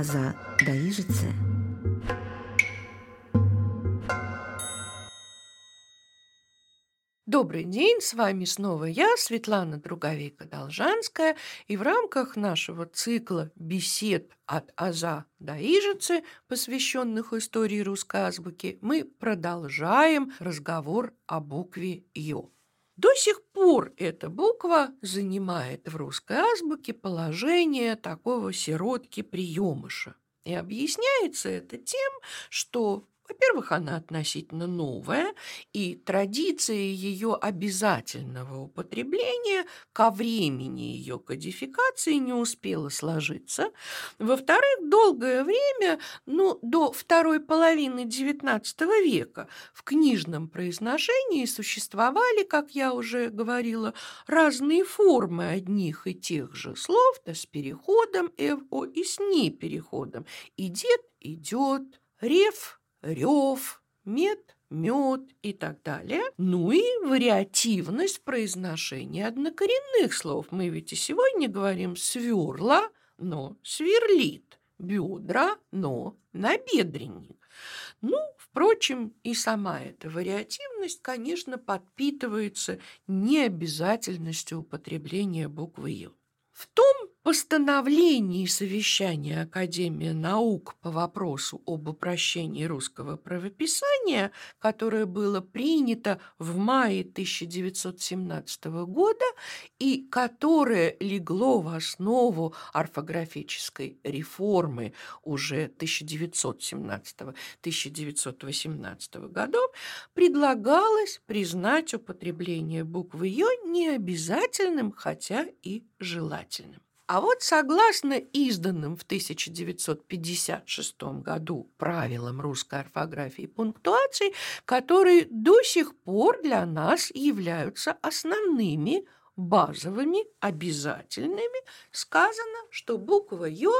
аза даижице. Добрый день, с вами снова я, Светлана Друговейка-Должанская, и в рамках нашего цикла бесед от Аза до Ижицы, посвященных истории русской азбуки, мы продолжаем разговор о букве Ё. До сих пор эта буква занимает в русской азбуке положение такого сиротки-приемыша. И объясняется это тем, что во-первых, она относительно новая, и традиция ее обязательного употребления ко времени ее кодификации не успела сложиться. Во-вторых, долгое время, ну, до второй половины XIX века в книжном произношении существовали, как я уже говорила, разные формы одних и тех же слов, да с переходом «эво» и с непереходом. «Идет» – «идет», «рев» рев, мед, мед и так далее. Ну и вариативность произношения однокоренных слов. Мы ведь и сегодня говорим «сверла», но «сверлит», «бедра», но «набедренник». Ну, впрочем, и сама эта вариативность, конечно, подпитывается необязательностью употребления буквы «ё». В том постановлении совещания Академии наук по вопросу об упрощении русского правописания, которое было принято в мае 1917 года и которое легло в основу орфографической реформы уже 1917-1918 годов, предлагалось признать употребление буквы «ё» необязательным, хотя и желательным. А вот согласно изданным в 1956 году правилам русской орфографии и пунктуации, которые до сих пор для нас являются основными базовыми, обязательными, сказано, что буква «ё»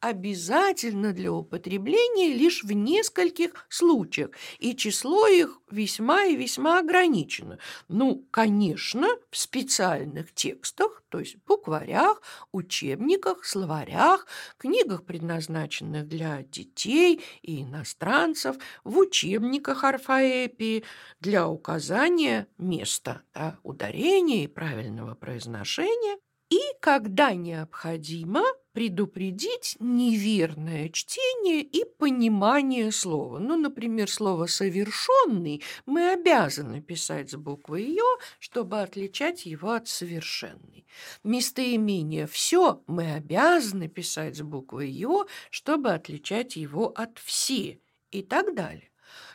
обязательно для употребления лишь в нескольких случаях, и число их весьма и весьма ограничено. Ну, конечно, в специальных текстах, то есть букварях, учебниках, словарях, книгах, предназначенных для детей и иностранцев, в учебниках орфоэпии для указания места, да, ударения и правильного правильного произношения и, когда необходимо, предупредить неверное чтение и понимание слова. Ну, например, слово «совершенный» мы обязаны писать с буквой «ё», чтобы отличать его от «совершенный». Местоимение «все» мы обязаны писать с буквой «ё», чтобы отличать его от «все» и так далее.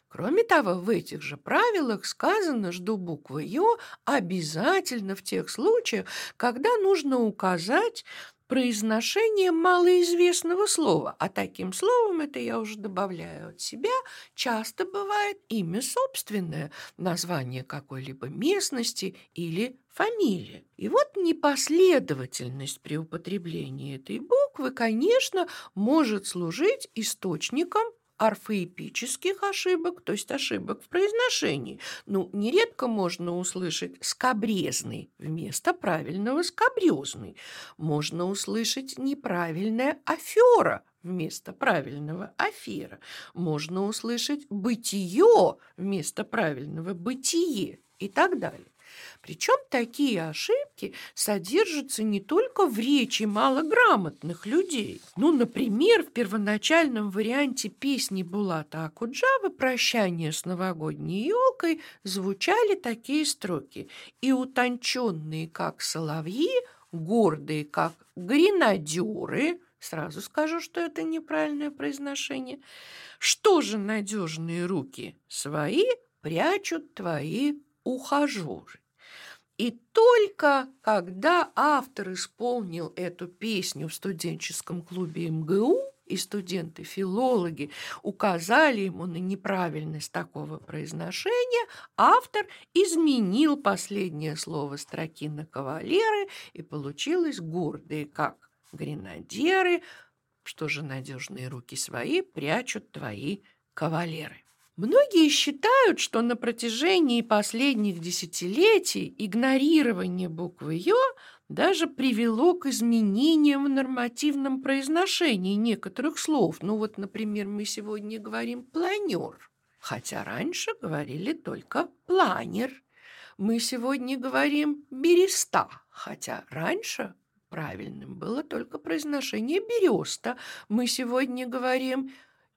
Кроме того, в этих же правилах сказано, что буква «ё» обязательно в тех случаях, когда нужно указать произношение малоизвестного слова, а таким словом, это я уже добавляю от себя, часто бывает имя собственное, название какой-либо местности или фамилия. И вот непоследовательность при употреблении этой буквы, конечно, может служить источником орфоэпических ошибок, то есть ошибок в произношении. Ну, нередко можно услышать «скобрезный» вместо правильного «скобрезный». Можно услышать неправильное «афера» вместо правильного афера. Можно услышать «бытие» вместо правильного «бытие» и так далее. Причем такие ошибки содержатся не только в речи малограмотных людей. Ну, например, в первоначальном варианте песни Булата Акуджавы «Прощание с новогодней елкой» звучали такие строки «И утонченные, как соловьи, гордые, как гренадеры», Сразу скажу, что это неправильное произношение. Что же надежные руки свои прячут твои ухажеры? И только когда автор исполнил эту песню в студенческом клубе МГУ, и студенты-филологи указали ему на неправильность такого произношения, автор изменил последнее слово строки на кавалеры, и получилось гордые, как гренадеры, что же надежные руки свои прячут твои кавалеры. Многие считают, что на протяжении последних десятилетий игнорирование буквы «ё» даже привело к изменениям в нормативном произношении некоторых слов. Ну вот, например, мы сегодня говорим «планер», хотя раньше говорили только «планер». Мы сегодня говорим «береста», хотя раньше правильным было только произношение «береста». Мы сегодня говорим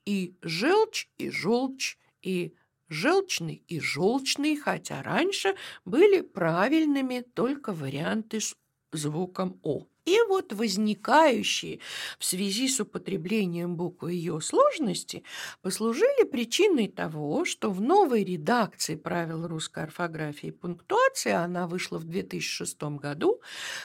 и «желчь», и «желчь», и желчный и желчный, хотя раньше были правильными только варианты с звуком «о». И вот возникающие в связи с употреблением буквы ее сложности послужили причиной того, что в новой редакции правил русской орфографии и пунктуации, она вышла в 2006 году,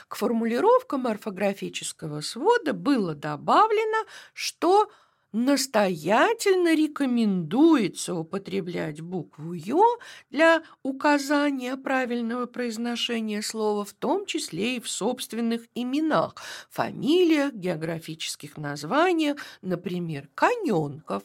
к формулировкам орфографического свода было добавлено, что настоятельно рекомендуется употреблять букву «ё» для указания правильного произношения слова, в том числе и в собственных именах, фамилиях, географических названиях, например, Коненков,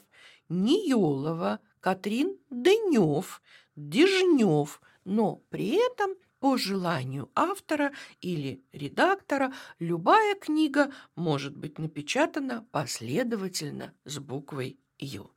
Ниелова, Катрин Дынев, Дежнев, но при этом – по желанию автора или редактора любая книга может быть напечатана последовательно с буквой «Ю».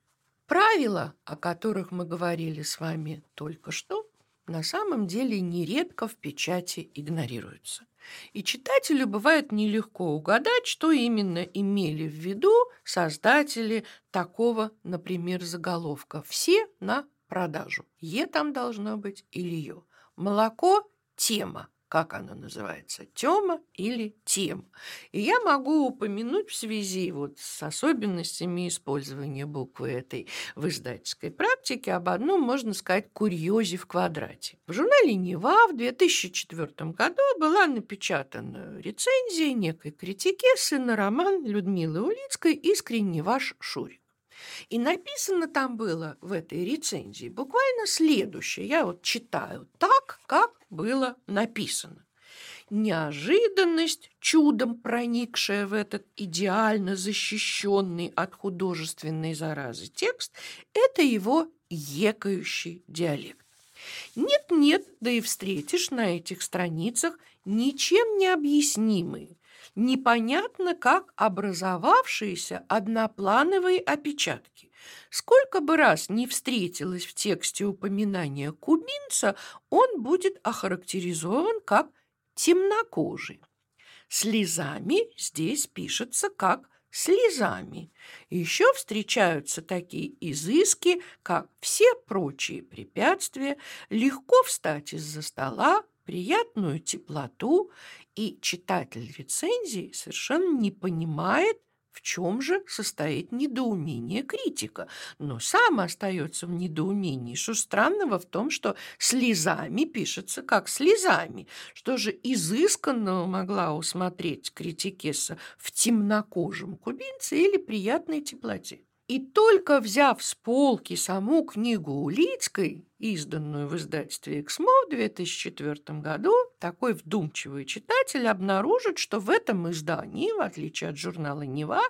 Правила, о которых мы говорили с вами только что, на самом деле нередко в печати игнорируются. И читателю бывает нелегко угадать, что именно имели в виду создатели такого, например, заголовка «Все на продажу». «Е» там должно быть или «ё». Молоко – тема. Как оно называется? Тема или тем? И я могу упомянуть в связи вот с особенностями использования буквы этой в издательской практике об одном, можно сказать, курьезе в квадрате. В журнале «Нева» в 2004 году была напечатана рецензия некой критикессы на роман Людмилы Улицкой «Искренне ваш Шурик». И написано там было в этой рецензии буквально следующее. Я вот читаю так, как было написано. Неожиданность, чудом проникшая в этот идеально защищенный от художественной заразы текст, это его екающий диалект. Нет-нет, да и встретишь на этих страницах ничем не объяснимые, непонятно как образовавшиеся одноплановые опечатки. Сколько бы раз не встретилось в тексте упоминание кубинца, он будет охарактеризован как темнокожий. Слезами здесь пишется как слезами. Еще встречаются такие изыски, как все прочие препятствия, легко встать из-за стола, приятную теплоту, и читатель рецензии совершенно не понимает, в чем же состоит недоумение критика, но сам остается в недоумении. Что странного в том, что слезами пишется как слезами. Что же изысканного могла усмотреть критикеса в темнокожем кубинце или приятной теплоте? И только взяв с полки саму книгу Улицкой, изданную в издательстве «Эксмо» в 2004 году, такой вдумчивый читатель обнаружит, что в этом издании, в отличие от журнала «Нева»,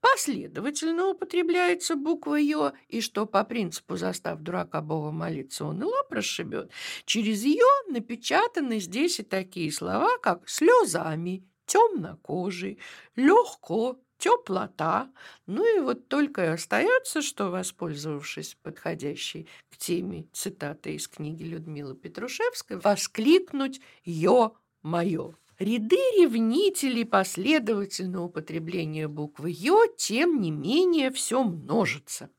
последовательно употребляется буква «ё», и что по принципу «застав дурака Бога молиться, он и лоб расшибет», через «ё» напечатаны здесь и такие слова, как «слезами», «темнокожий», «легко», теплота. Ну и вот только и остается, что, воспользовавшись подходящей к теме цитатой из книги Людмилы Петрушевской, воскликнуть «Ё-моё». Ряды ревнителей последовательного употребления буквы «ё» тем не менее все множится.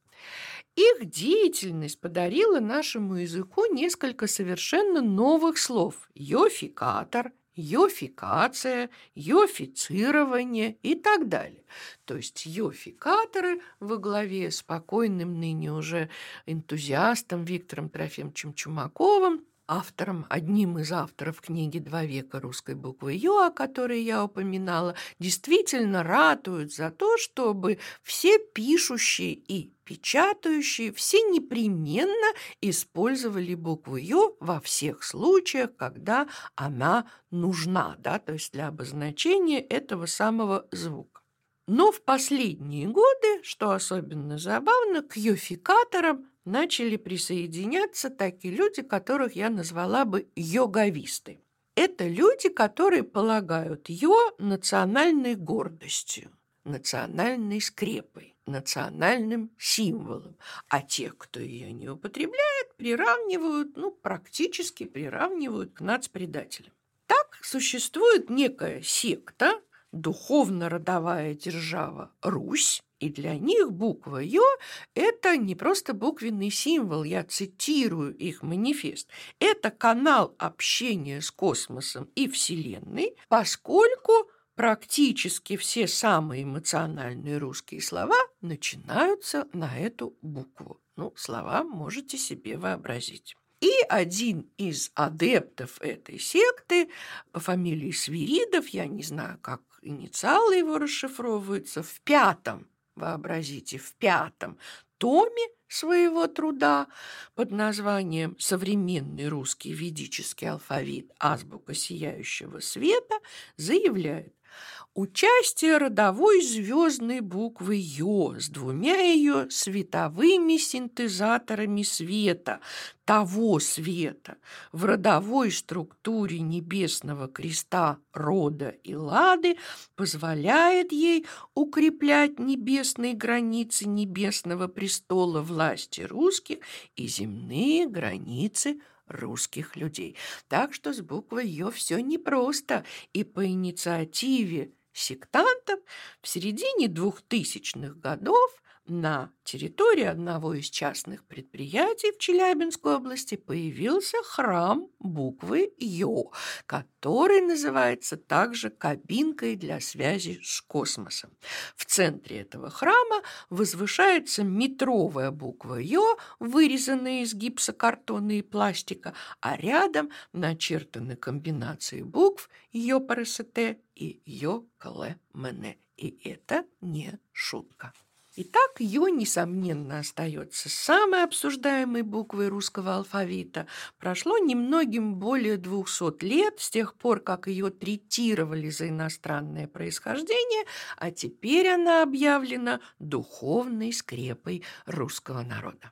Их деятельность подарила нашему языку несколько совершенно новых слов – йофикатор, йофикация, йофицирование и так далее. То есть йофикаторы во главе с покойным ныне уже энтузиастом Виктором Трофимовичем Чумаковым автором, одним из авторов книги «Два века русской буквы Ё», о которой я упоминала, действительно ратуют за то, чтобы все пишущие и печатающие все непременно использовали букву Ё во всех случаях, когда она нужна, да, то есть для обозначения этого самого звука. Но в последние годы, что особенно забавно, к йофикаторам начали присоединяться такие люди, которых я назвала бы йоговисты. Это люди, которые полагают ее национальной гордостью, национальной скрепой, национальным символом. А тех, кто ее не употребляет, приравнивают, ну, практически приравнивают к нацпредателям. Так существует некая секта, духовно-родовая держава Русь, и для них буква «Ё» – это не просто буквенный символ, я цитирую их манифест. Это канал общения с космосом и Вселенной, поскольку практически все самые эмоциональные русские слова начинаются на эту букву. Ну, слова можете себе вообразить. И один из адептов этой секты по фамилии Свиридов, я не знаю, как инициалы его расшифровываются, в пятом, вообразите, в пятом томе своего труда под названием «Современный русский ведический алфавит. Азбука сияющего света» заявляет, Участие родовой звездной буквы Ё с двумя ее световыми синтезаторами света, того света, в родовой структуре небесного креста рода и лады позволяет ей укреплять небесные границы небесного престола власти русских и земные границы русских людей. Так что с буквой «Ё» все непросто, и по инициативе сектантов в середине двухтысячных годов на территории одного из частных предприятий в Челябинской области появился храм буквы Ё, который называется также кабинкой для связи с космосом. В центре этого храма возвышается метровая буква Ё, вырезанная из гипсокартона и пластика, а рядом начертаны комбинации букв Ё и Ё И это не шутка. Итак, Ё, несомненно, остается самой обсуждаемой буквой русского алфавита. Прошло немногим более двухсот лет с тех пор, как ее третировали за иностранное происхождение, а теперь она объявлена духовной скрепой русского народа.